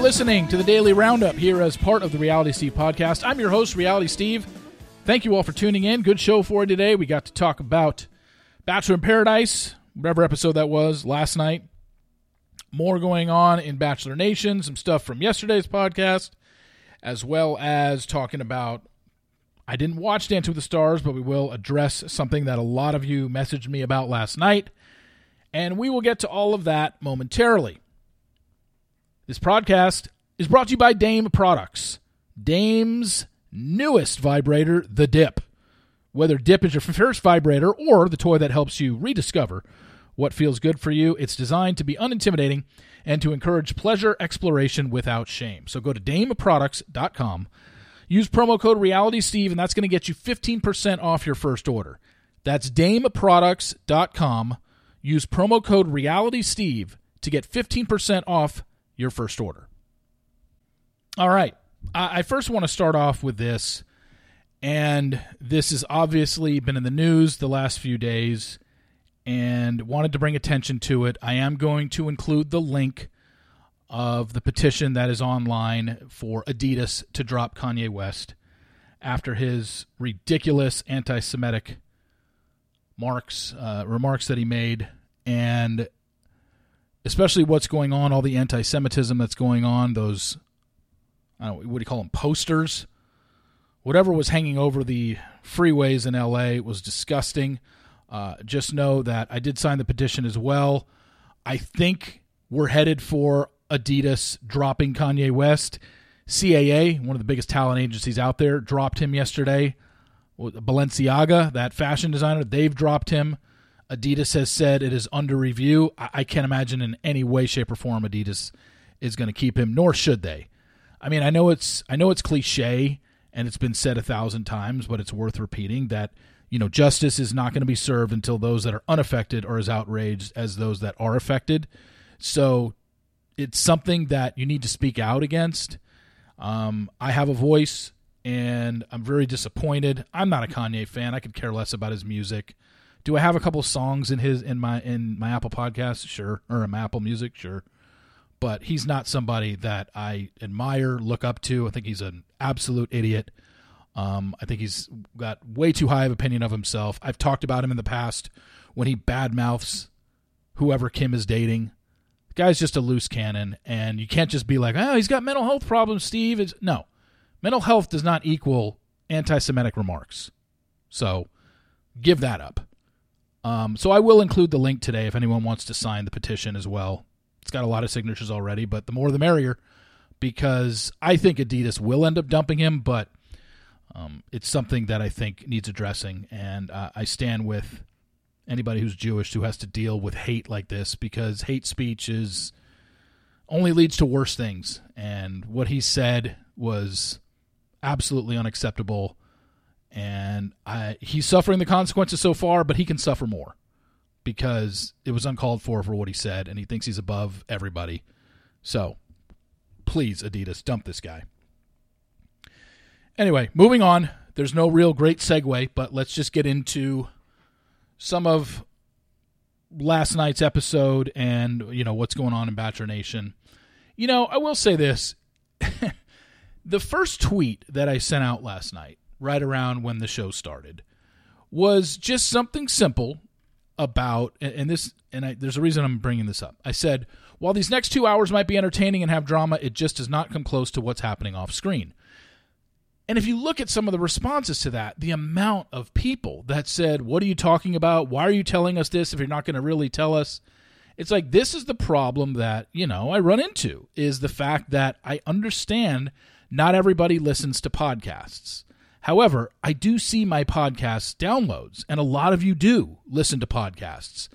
listening to the Daily Roundup here as part of the Reality Steve podcast. I'm your host, Reality Steve. Thank you all for tuning in. Good show for today. We got to talk about Bachelor in Paradise, whatever episode that was last night. More going on in Bachelor Nation, some stuff from yesterday's podcast, as well as talking about. I didn't watch Dance with the Stars, but we will address something that a lot of you messaged me about last night. And we will get to all of that momentarily. This podcast is brought to you by Dame Products. Dame's newest vibrator, the Dip. Whether Dip is your first vibrator or the toy that helps you rediscover what feels good for you, it's designed to be unintimidating and to encourage pleasure exploration without shame. So go to dameproducts.com, use promo code RealitySteve, and that's going to get you 15% off your first order. That's dameproducts.com. Use promo code RealitySteve to get 15% off your first order. All right. I first want to start off with this, and this has obviously been in the news the last few days, and wanted to bring attention to it. I am going to include the link of the petition that is online for Adidas to drop Kanye West after his ridiculous anti Semitic marks, uh, remarks that he made, and especially what's going on, all the anti Semitism that's going on, those, know, what do you call them, posters? Whatever was hanging over the freeways in LA was disgusting. Uh, just know that I did sign the petition as well. I think we're headed for Adidas dropping Kanye West. CAA, one of the biggest talent agencies out there, dropped him yesterday. Balenciaga, that fashion designer, they've dropped him. Adidas has said it is under review. I, I can't imagine in any way, shape, or form Adidas is going to keep him, nor should they. I mean, I know it's I know it's cliche and it's been said a thousand times, but it's worth repeating that you know justice is not going to be served until those that are unaffected are as outraged as those that are affected. So it's something that you need to speak out against. Um, I have a voice, and I'm very disappointed. I'm not a Kanye fan. I could care less about his music. Do I have a couple songs in his in my in my Apple Podcast? Sure, or in my Apple Music, sure. But he's not somebody that I admire, look up to. I think he's an absolute idiot. Um, I think he's got way too high of opinion of himself. I've talked about him in the past when he badmouths whoever Kim is dating. The guy's just a loose cannon, and you can't just be like, "Oh, he's got mental health problems." Steve is no, mental health does not equal anti-Semitic remarks. So, give that up. Um, so I will include the link today if anyone wants to sign the petition as well. It's got a lot of signatures already, but the more the merrier because I think Adidas will end up dumping him, but um, it's something that I think needs addressing. And uh, I stand with anybody who's Jewish who has to deal with hate like this because hate speech is only leads to worse things. And what he said was absolutely unacceptable and I, he's suffering the consequences so far, but he can suffer more because it was uncalled for for what he said, and he thinks he's above everybody. So, please, Adidas, dump this guy. Anyway, moving on. There's no real great segue, but let's just get into some of last night's episode and you know what's going on in Bachelor Nation. You know, I will say this: the first tweet that I sent out last night right around when the show started was just something simple about and this and I, there's a reason I'm bringing this up. I said while these next 2 hours might be entertaining and have drama, it just does not come close to what's happening off screen. And if you look at some of the responses to that, the amount of people that said, "What are you talking about? Why are you telling us this if you're not going to really tell us?" It's like this is the problem that, you know, I run into is the fact that I understand not everybody listens to podcasts. However, I do see my podcast downloads, and a lot of you do listen to podcasts.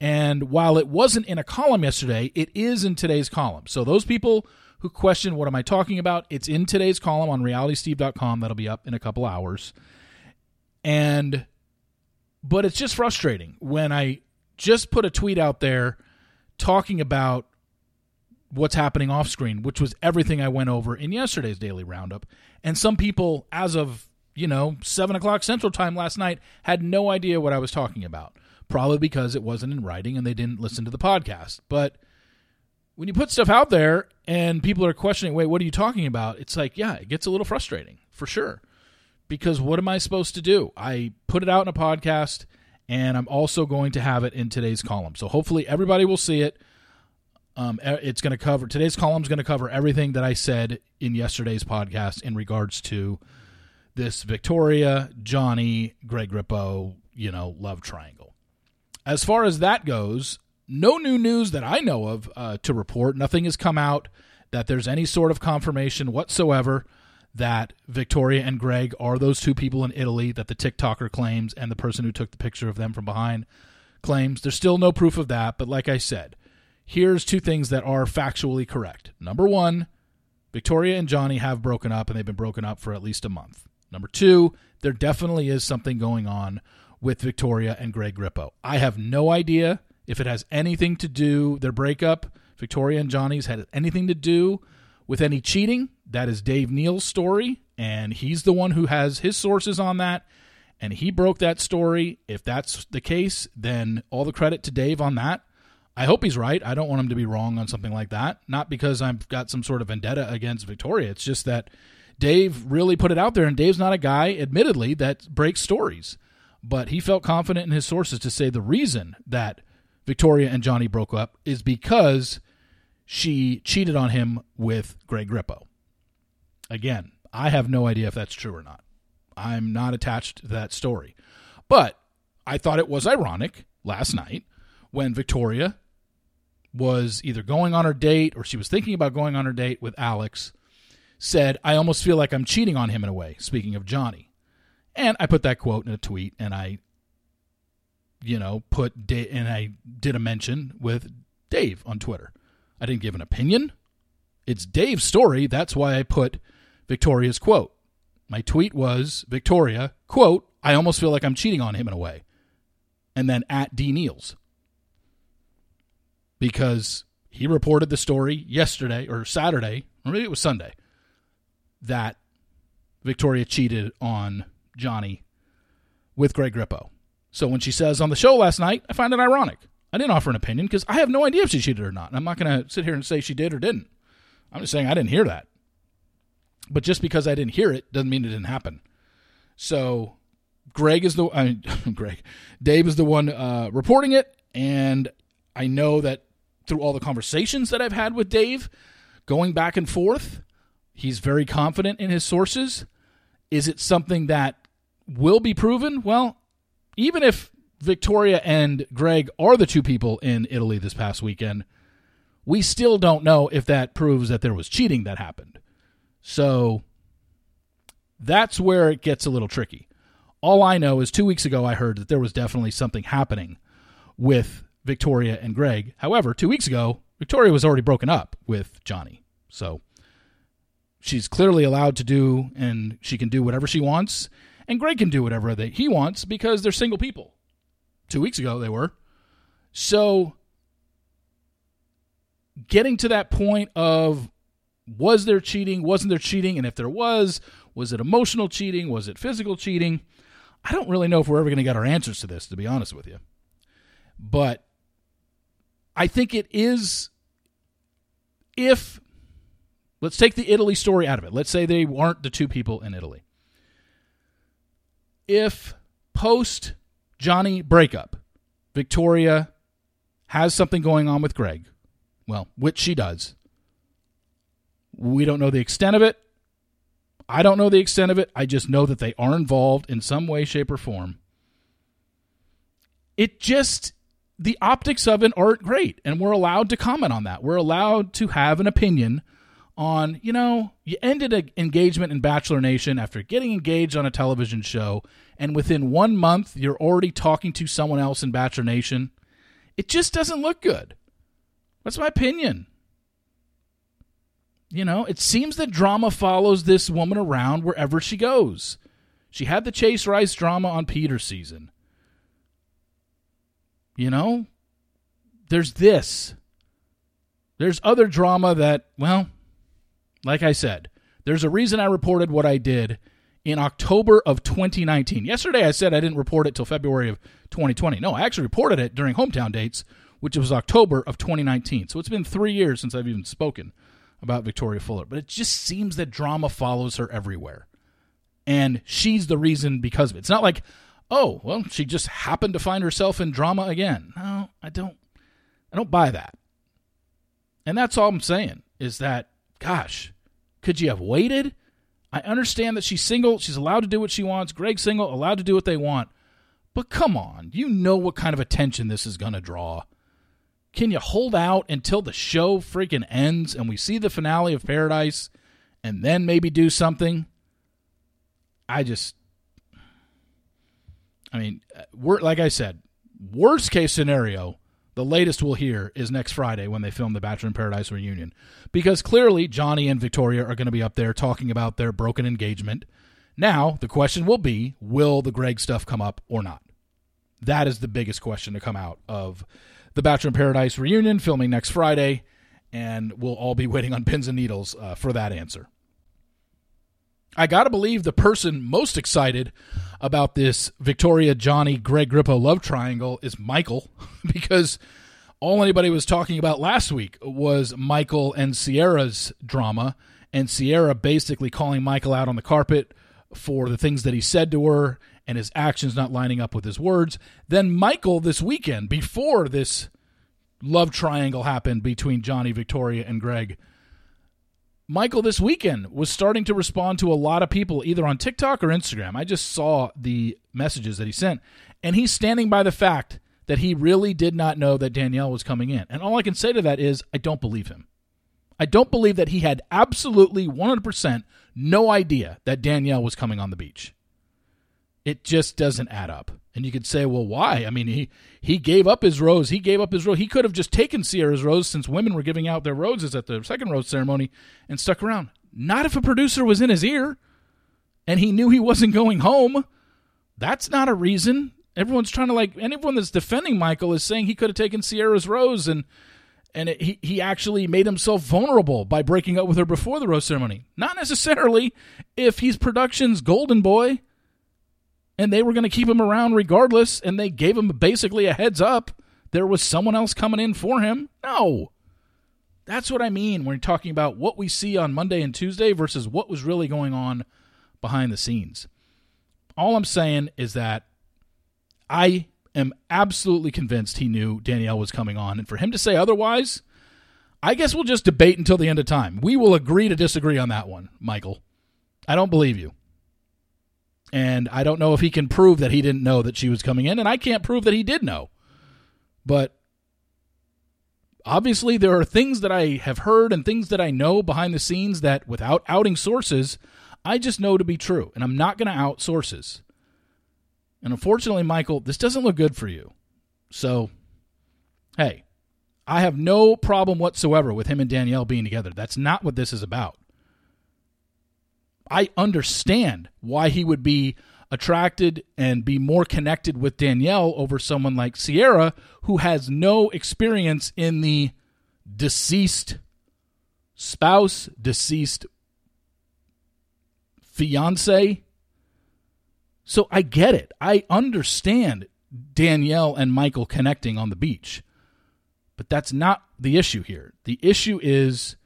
And while it wasn't in a column yesterday, it is in today's column. So those people who question what am I talking about, it's in today's column on realitysteve.com. That'll be up in a couple hours. And but it's just frustrating when I just put a tweet out there talking about what's happening off screen, which was everything I went over in yesterday's daily roundup. And some people, as of, you know, 7 o'clock Central Time last night, had no idea what I was talking about. Probably because it wasn't in writing and they didn't listen to the podcast. But when you put stuff out there and people are questioning, wait, what are you talking about? It's like, yeah, it gets a little frustrating for sure. Because what am I supposed to do? I put it out in a podcast and I'm also going to have it in today's column. So hopefully everybody will see it. Um, it's going to cover today's column is going to cover everything that I said in yesterday's podcast in regards to this Victoria, Johnny, Greg Grippo, you know, love triangle. As far as that goes, no new news that I know of uh, to report. Nothing has come out that there's any sort of confirmation whatsoever that Victoria and Greg are those two people in Italy that the TikToker claims and the person who took the picture of them from behind claims. There's still no proof of that, but like I said, here's two things that are factually correct. Number one, Victoria and Johnny have broken up, and they've been broken up for at least a month. Number two, there definitely is something going on with Victoria and Greg Grippo. I have no idea if it has anything to do, their breakup, Victoria and Johnny's, had anything to do with any cheating. That is Dave Neal's story, and he's the one who has his sources on that. And he broke that story. If that's the case, then all the credit to Dave on that. I hope he's right. I don't want him to be wrong on something like that. Not because I've got some sort of vendetta against Victoria. It's just that Dave really put it out there, and Dave's not a guy, admittedly, that breaks stories. But he felt confident in his sources to say the reason that Victoria and Johnny broke up is because she cheated on him with Greg Grippo. Again, I have no idea if that's true or not. I'm not attached to that story. But I thought it was ironic last night when Victoria was either going on her date or she was thinking about going on her date with Alex, said, I almost feel like I'm cheating on him in a way, speaking of Johnny. And I put that quote in a tweet and I you know, put da- and I did a mention with Dave on Twitter. I didn't give an opinion. It's Dave's story. That's why I put Victoria's quote. My tweet was Victoria, quote, I almost feel like I'm cheating on him in a way. And then at D Neals. Because he reported the story yesterday or Saturday, or maybe it was Sunday, that Victoria cheated on Johnny with Greg Grippo. So when she says on the show last night, I find it ironic. I didn't offer an opinion because I have no idea if she cheated or not. And I'm not going to sit here and say she did or didn't. I'm just saying I didn't hear that. But just because I didn't hear it doesn't mean it didn't happen. So Greg is the I mean, Greg, Dave is the one uh, reporting it, and I know that through all the conversations that I've had with Dave, going back and forth, he's very confident in his sources. Is it something that will be proven? Well, even if Victoria and Greg are the two people in Italy this past weekend, we still don't know if that proves that there was cheating that happened. So that's where it gets a little tricky. All I know is two weeks ago I heard that there was definitely something happening with Victoria and Greg. However, two weeks ago, Victoria was already broken up with Johnny. So she's clearly allowed to do and she can do whatever she wants and Greg can do whatever they, he wants because they're single people. Two weeks ago, they were. So, getting to that point of was there cheating, wasn't there cheating, and if there was, was it emotional cheating, was it physical cheating? I don't really know if we're ever going to get our answers to this, to be honest with you. But I think it is if let's take the Italy story out of it. Let's say they weren't the two people in Italy if post Johnny breakup, Victoria has something going on with Greg, well, which she does. We don't know the extent of it. I don't know the extent of it. I just know that they are involved in some way, shape, or form. It just, the optics of it aren't great. And we're allowed to comment on that. We're allowed to have an opinion on, you know, you ended an engagement in Bachelor Nation after getting engaged on a television show, and within one month, you're already talking to someone else in Bachelor Nation. It just doesn't look good. That's my opinion. You know, it seems that drama follows this woman around wherever she goes. She had the Chase Rice drama on Peter's season. You know, there's this. There's other drama that, well, like I said, there's a reason I reported what I did in October of 2019. Yesterday I said I didn't report it till February of 2020. No, I actually reported it during hometown dates which was October of 2019. So it's been three years since I've even spoken about Victoria Fuller. But it just seems that drama follows her everywhere. And she's the reason because of it. It's not like, oh, well, she just happened to find herself in drama again. No, I don't I don't buy that. And that's all I'm saying is that, gosh, could you have waited? I understand that she's single. She's allowed to do what she wants. Greg's single, allowed to do what they want. But come on, you know what kind of attention this is going to draw. Can you hold out until the show freaking ends and we see the finale of Paradise and then maybe do something? I just, I mean, we're like I said, worst case scenario, the latest we'll hear is next Friday when they film the Bachelor in Paradise reunion. Because clearly Johnny and Victoria are going to be up there talking about their broken engagement. Now, the question will be will the Greg stuff come up or not? That is the biggest question to come out of the Bachelor in Paradise reunion filming next Friday, and we'll all be waiting on pins and needles uh, for that answer. I got to believe the person most excited about this Victoria, Johnny, Greg Grippo love triangle is Michael, because all anybody was talking about last week was Michael and Sierra's drama, and Sierra basically calling Michael out on the carpet for the things that he said to her and his actions not lining up with his words. Then Michael this weekend, before this love triangle happened between Johnny, Victoria, and Greg, Michael this weekend was starting to respond to a lot of people either on TikTok or Instagram. I just saw the messages that he sent, and he's standing by the fact that he really did not know that Danielle was coming in. And all I can say to that is, I don't believe him. I don't believe that he had absolutely 100% no idea that Danielle was coming on the beach. It just doesn't add up. And you could say, well, why? I mean, he he gave up his rose. He gave up his rose. He could have just taken Sierra's rose since women were giving out their roses at the second rose ceremony and stuck around. Not if a producer was in his ear and he knew he wasn't going home. That's not a reason. Everyone's trying to like, and everyone that's defending Michael is saying he could have taken Sierra's rose and and it, he he actually made himself vulnerable by breaking up with her before the rose ceremony. Not necessarily if he's production's golden boy and they were going to keep him around regardless, and they gave him basically a heads up there was someone else coming in for him. No. That's what I mean when you're talking about what we see on Monday and Tuesday versus what was really going on behind the scenes. All I'm saying is that I am absolutely convinced he knew Danielle was coming on. And for him to say otherwise, I guess we'll just debate until the end of time. We will agree to disagree on that one, Michael. I don't believe you. And I don't know if he can prove that he didn't know that she was coming in, and I can't prove that he did know. But obviously, there are things that I have heard and things that I know behind the scenes that, without outing sources, I just know to be true. And I'm not going to out sources. And unfortunately, Michael, this doesn't look good for you. So, hey, I have no problem whatsoever with him and Danielle being together. That's not what this is about. I understand why he would be attracted and be more connected with Danielle over someone like Sierra, who has no experience in the deceased spouse, deceased fiance. So I get it. I understand Danielle and Michael connecting on the beach. But that's not the issue here. The issue is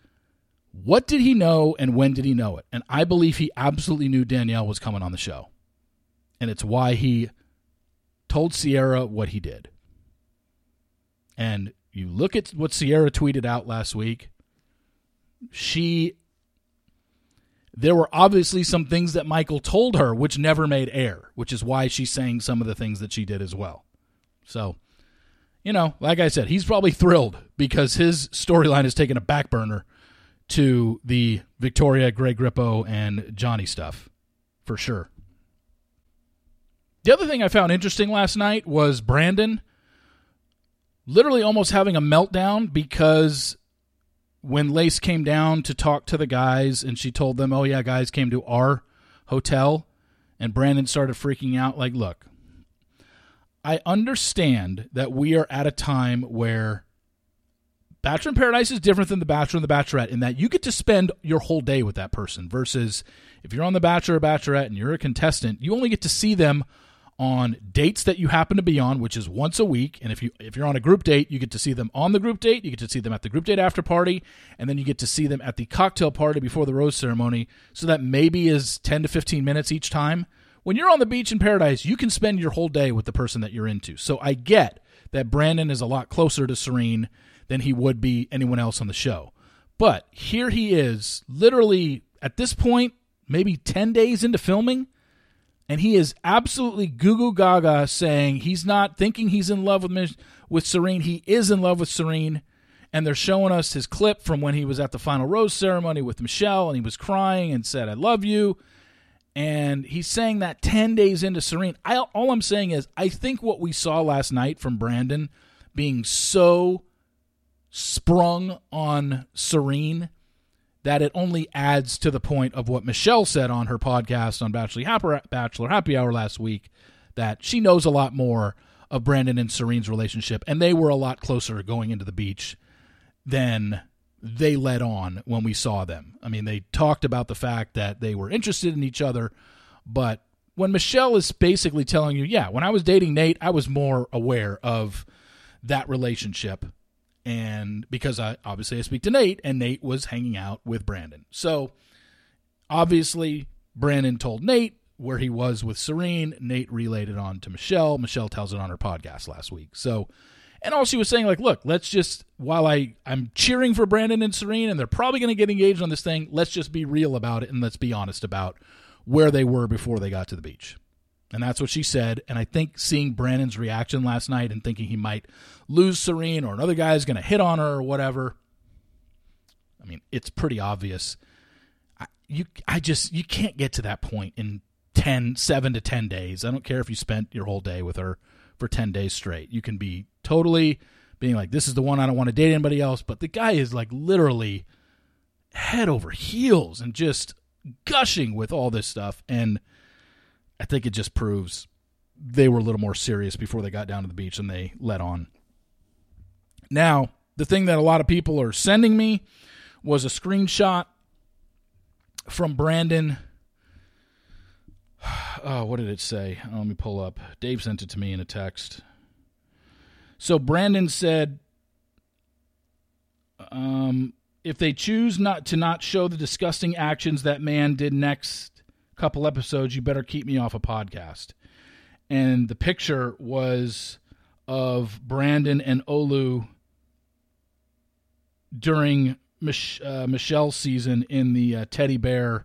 what did he know and when did he know it? And I believe he absolutely knew Danielle was coming on the show. And it's why he told Sierra what he did. And you look at what Sierra tweeted out last week. She there were obviously some things that Michael told her which never made air, which is why she's saying some of the things that she did as well. So, you know, like I said, he's probably thrilled because his storyline has taken a back burner to the Victoria, Greg Grippo, and Johnny stuff, for sure. The other thing I found interesting last night was Brandon literally almost having a meltdown because when Lace came down to talk to the guys and she told them, oh, yeah, guys came to our hotel, and Brandon started freaking out, like, look, I understand that we are at a time where Bachelor in Paradise is different than The Bachelor and The Bachelorette in that you get to spend your whole day with that person versus if you're on The Bachelor or Bachelorette and you're a contestant, you only get to see them on dates that you happen to be on, which is once a week. And if you if you're on a group date, you get to see them on the group date, you get to see them at the group date after party, and then you get to see them at the cocktail party before the rose ceremony. So that maybe is 10 to 15 minutes each time. When you're on the beach in paradise, you can spend your whole day with the person that you're into. So I get that Brandon is a lot closer to Serene than he would be anyone else on the show. But here he is, literally at this point, maybe 10 days into filming and he is absolutely goo gaga saying he's not thinking he's in love with with Serene. He is in love with Serene, and they're showing us his clip from when he was at the final rose ceremony with Michelle, and he was crying and said, "I love you." And he's saying that ten days into Serene. I, all I'm saying is, I think what we saw last night from Brandon being so sprung on Serene that it only adds to the point of what Michelle said on her podcast on Bachelor Happy, Hour last week that she knows a lot more of Brandon and Serene's relationship, and they were a lot closer going into the beach than they led on when we saw them. I mean, they talked about the fact that they were interested in each other, but when Michelle is basically telling you, yeah, when I was dating Nate, I was more aware of that relationship and because I obviously I speak to Nate, and Nate was hanging out with Brandon. So obviously Brandon told Nate where he was with Serene. Nate relayed it on to Michelle. Michelle tells it on her podcast last week. So and all she was saying, like, look, let's just while I I'm cheering for Brandon and Serene, and they're probably going to get engaged on this thing. Let's just be real about it, and let's be honest about where they were before they got to the beach. And that's what she said. And I think seeing Brandon's reaction last night and thinking he might lose Serene or another guy is going to hit on her or whatever. I mean, it's pretty obvious. I, you, I just, you can't get to that point in 10, 7 to 10 days. I don't care if you spent your whole day with her for 10 days straight. You can be totally being like, this is the one I don't want to date anybody else. But the guy is like literally head over heels and just gushing with all this stuff. And, I think it just proves they were a little more serious before they got down to the beach and they let on. Now, the thing that a lot of people are sending me was a screenshot from Brandon. Oh, what did it say? Oh, let me pull up. Dave sent it to me in a text. So Brandon said, um, if they choose not to not show the disgusting actions that man did next couple episodes, you better keep me off a podcast. And the picture was of Brandon and Olu during Mich- uh, Michelle's season in the uh, teddy bear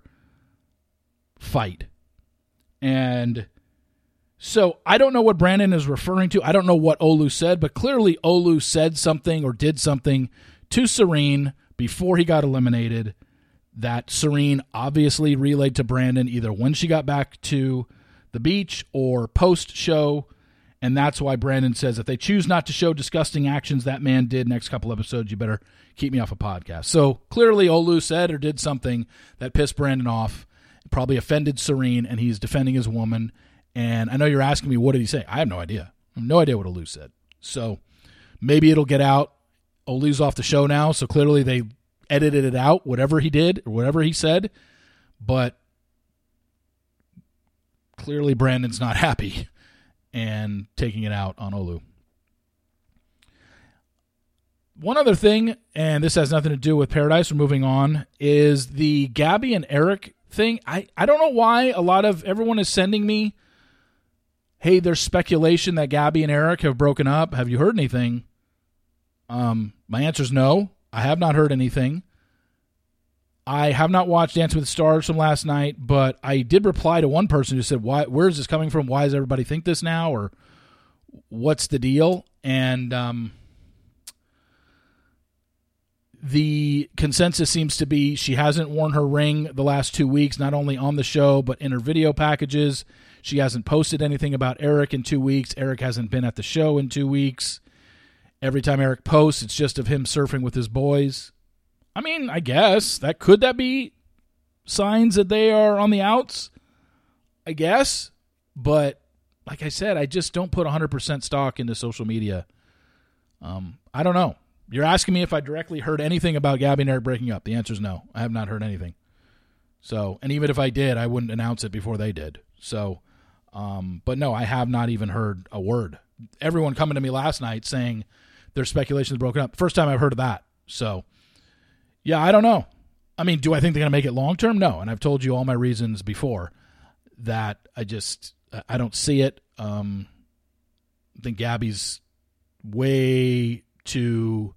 fight. And so I don't know what Brandon is referring to. I don't know what Olu said, but clearly Olu said something or did something to Serene before he got eliminated that Serene obviously relayed to Brandon either when she got back to the beach or post show. And that's why Brandon says if they choose not to show disgusting actions that man did next couple episodes, you better keep me off a podcast. So clearly, Olu said or did something that pissed Brandon off, probably offended Serene, and he's defending his woman. And I know you're asking me, what did he say? I have no idea. I have no idea what Olu said. So maybe it'll get out. Olu's off the show now, so clearly they edited it out, whatever he did or whatever he said. But clearly, Brandon's not happy and taking it out on Olu. One other thing, and this has nothing to do with Paradise, we're moving on, is the Gabby and Erich thing. I, I don't know why a lot of everyone is sending me, hey, there's speculation that Gabby and Erich have broken up. Have you heard anything? Um, my answer is no. I have not heard anything. I have not watched Dancing with the Stars from last night, but I did reply to one person who said, "Why? Where is this coming from? Why does everybody think this now? Or what's the deal?" And um, the consensus seems to be she hasn't worn her ring the last two weeks, not only on the show but in her video packages. She hasn't posted anything about Erich in two weeks. Erich hasn't been at the show in two weeks. Every time Erich posts, it's just of him surfing with his boys. I mean, I guess that could that be signs that they are on the outs? I guess, but like I said, I just don't put 100% stock into social media. Um, I don't know. You're asking me if I directly heard anything about Gabby and Erich breaking up. The answer is no. I have not heard anything. So, and even if I did, I wouldn't announce it before they did. So, Um, but no, I have not even heard a word. Everyone coming to me last night saying their speculations broken up. First time I've heard of that. So, yeah, I don't know. I mean, do I think they're going to make it long term? No. And I've told you all my reasons before that I just I don't see it. Um, I think Gabby's way too.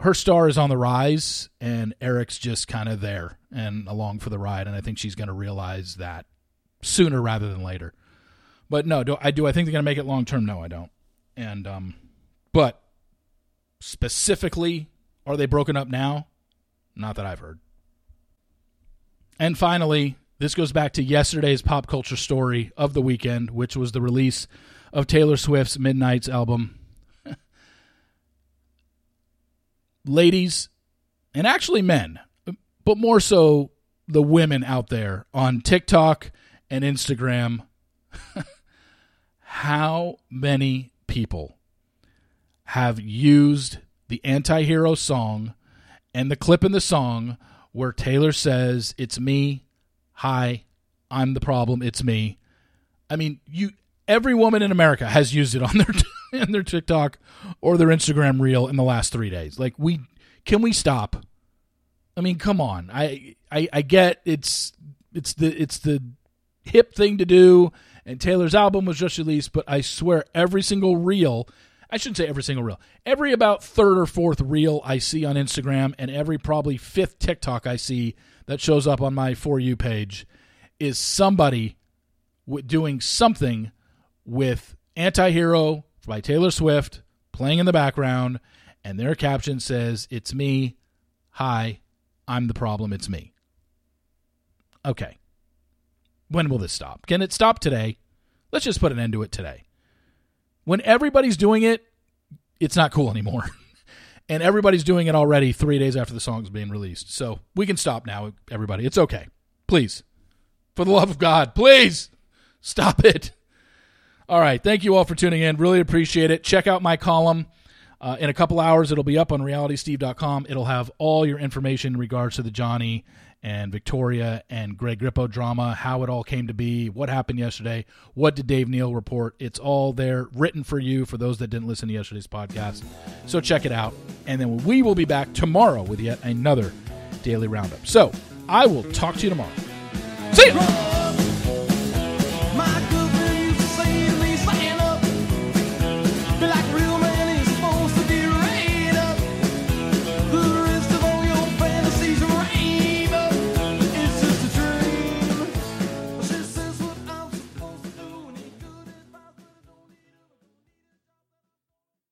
Her star is on the rise, and Erich's just kind of there and along for the ride. And I think she's going to realize that sooner rather than later. But no, do I do I think they're going to make it long term? No, I don't. And um, but specifically, are they broken up now? Not that I've heard. And finally, this goes back to yesterday's pop culture story of the weekend, which was the release of Taylor Swift's Midnights album. Ladies, and actually men, but more so the women out there on TikTok and Instagram. How many people have used the anti hero song and the clip in the song where Taylor says, It's me. Hi, I'm the problem. It's me. I mean, you every woman in America has used it on their in their TikTok or their Instagram reel in the last three days. Like we can we stop? I mean, come on. I I, I get it's it's the it's the hip thing to do and Taylor's album was just released, but I swear every single reel I shouldn't say every single reel. Every about third or fourth reel I see on Instagram, and every probably fifth TikTok I see that shows up on my For You page is somebody w- doing something with Anti Hero by Taylor Swift playing in the background, and their caption says, It's me. Hi. I'm the problem. It's me. Okay. When will this stop? Can it stop today? Let's just put an end to it today. When everybody's doing it, it's not cool anymore. and everybody's doing it already three days after the song's being released. So we can stop now, everybody. It's okay. Please. For the love of God, please stop it. All right. Thank you all for tuning in. Really appreciate it. Check out my column. Uh, in a couple hours, it'll be up on realitysteve.com. It'll have all your information in regards to the Johnny and Victoria and Greg Grippo drama, how it all came to be, what happened yesterday, what did Dave Neal report. It's all there written for you for those that didn't listen to yesterday's podcast. So check it out. And then we will be back tomorrow with yet another daily roundup. So I will talk to you tomorrow. See you.